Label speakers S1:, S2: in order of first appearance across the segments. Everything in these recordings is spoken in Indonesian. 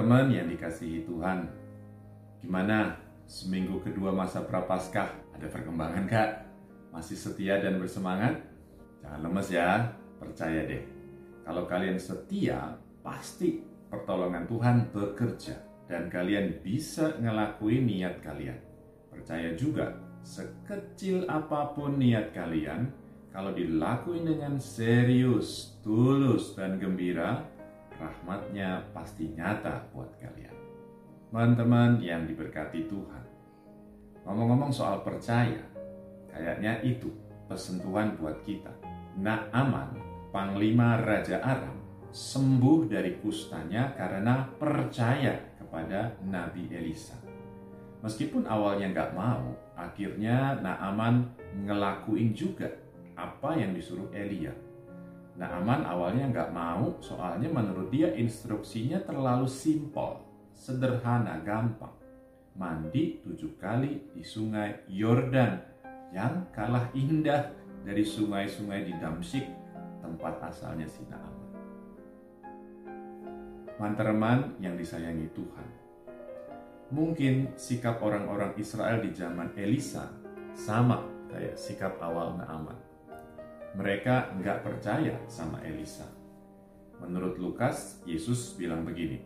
S1: Teman-teman yang dikasihi Tuhan, gimana seminggu kedua masa prapaskah? Ada perkembangan kak? Masih setia dan bersemangat? Jangan lemes ya, percaya deh. Kalau kalian setia, pasti pertolongan Tuhan bekerja dan kalian bisa ngelakuin niat kalian. Percaya juga, sekecil apa pun niat kalian, kalau dilakuin dengan serius, tulus, dan gembira, rahmatnya pasti nyata buat kalian. Teman-teman yang diberkati Tuhan. Ngomong-ngomong soal percaya, kayaknya itu pesentuhan buat kita. Naaman, Panglima Raja Aram, sembuh dari kustanya karena percaya kepada Nabi Elisa. Meskipun awalnya nggak mau, akhirnya Naaman ngelakuin juga apa yang disuruh Elia Nah Aman awalnya nggak mau, soalnya menurut dia instruksinya terlalu simpel, sederhana, gampang. Mandi tujuh kali di sungai Yordan yang kalah indah dari sungai-sungai di Damsyik, tempat asalnya si Naaman. Mantereman yang disayangi Tuhan. Mungkin sikap orang-orang Israel di zaman Elisa sama kayak sikap awal Naaman mereka nggak percaya sama Elisa. Menurut Lukas, Yesus bilang begini,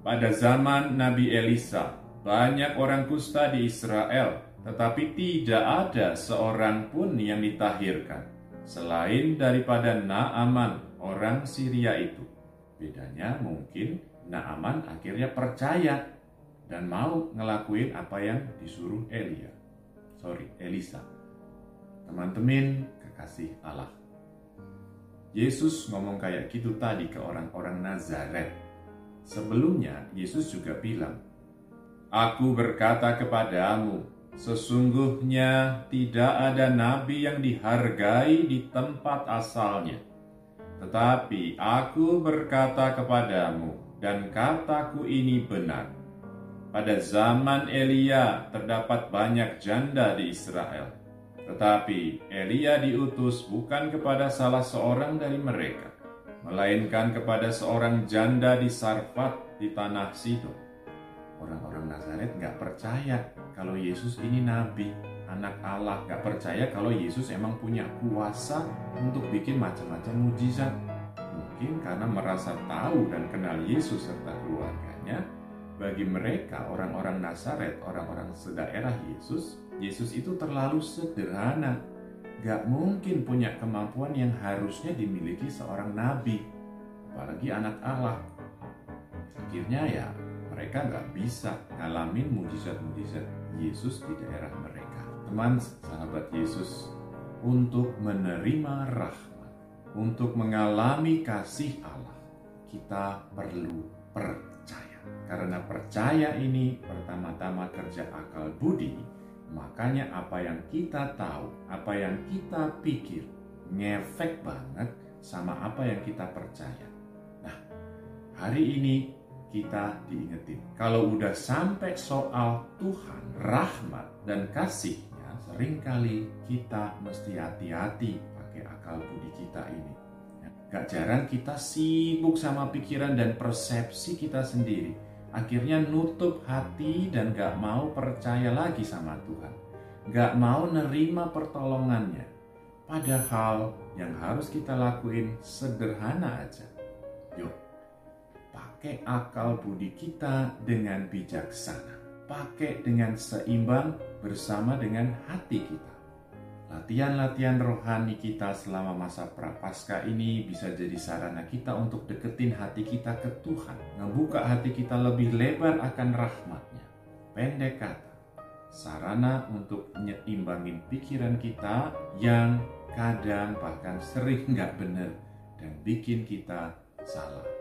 S1: Pada zaman Nabi Elisa, banyak orang kusta di Israel, tetapi tidak ada seorang pun yang ditahirkan, selain daripada Naaman, orang Syria itu. Bedanya mungkin Naaman akhirnya percaya dan mau ngelakuin apa yang disuruh Elia. Sorry, Elisa. Teman-teman, kasih Allah. Yesus ngomong kayak gitu tadi ke orang-orang Nazaret. Sebelumnya, Yesus juga bilang, Aku berkata kepadamu, sesungguhnya tidak ada nabi yang dihargai di tempat asalnya. Tetapi aku berkata kepadamu, dan kataku ini benar. Pada zaman Elia terdapat banyak janda di Israel tetapi Elia diutus bukan kepada salah seorang dari mereka, melainkan kepada seorang janda di Sarfat di tanah Sidon. Orang-orang Nazaret nggak percaya kalau Yesus ini nabi, anak Allah. Nggak percaya kalau Yesus emang punya kuasa untuk bikin macam-macam mujizat. Mungkin karena merasa tahu dan kenal Yesus serta keluarganya, bagi mereka orang-orang Nazaret, orang-orang sedaerah Yesus, Yesus itu terlalu sederhana. Gak mungkin punya kemampuan yang harusnya dimiliki seorang nabi, apalagi anak Allah. Akhirnya ya mereka gak bisa ngalamin mujizat-mujizat Yesus di daerah mereka. Teman sahabat Yesus, untuk menerima rahmat, untuk mengalami kasih Allah, kita perlu percaya karena percaya ini pertama-tama kerja akal budi, makanya apa yang kita tahu, apa yang kita pikir, ngefek banget sama apa yang kita percaya. Nah, hari ini kita diingetin. Kalau udah sampai soal Tuhan, rahmat, dan kasihnya, sering kali kita mesti hati-hati pakai akal budi kita ini. Gak jarang kita sibuk sama pikiran dan persepsi kita sendiri. Akhirnya nutup hati dan gak mau percaya lagi sama Tuhan. Gak mau nerima pertolongannya. Padahal yang harus kita lakuin sederhana aja. Yuk, pakai akal budi kita dengan bijaksana. Pakai dengan seimbang bersama dengan hati kita. Latihan-latihan rohani kita selama masa prapaskah ini bisa jadi sarana kita untuk deketin hati kita ke Tuhan. Ngebuka hati kita lebih lebar akan rahmatnya. Pendek kata, sarana untuk nyeimbangin pikiran kita yang kadang bahkan sering nggak benar dan bikin kita salah.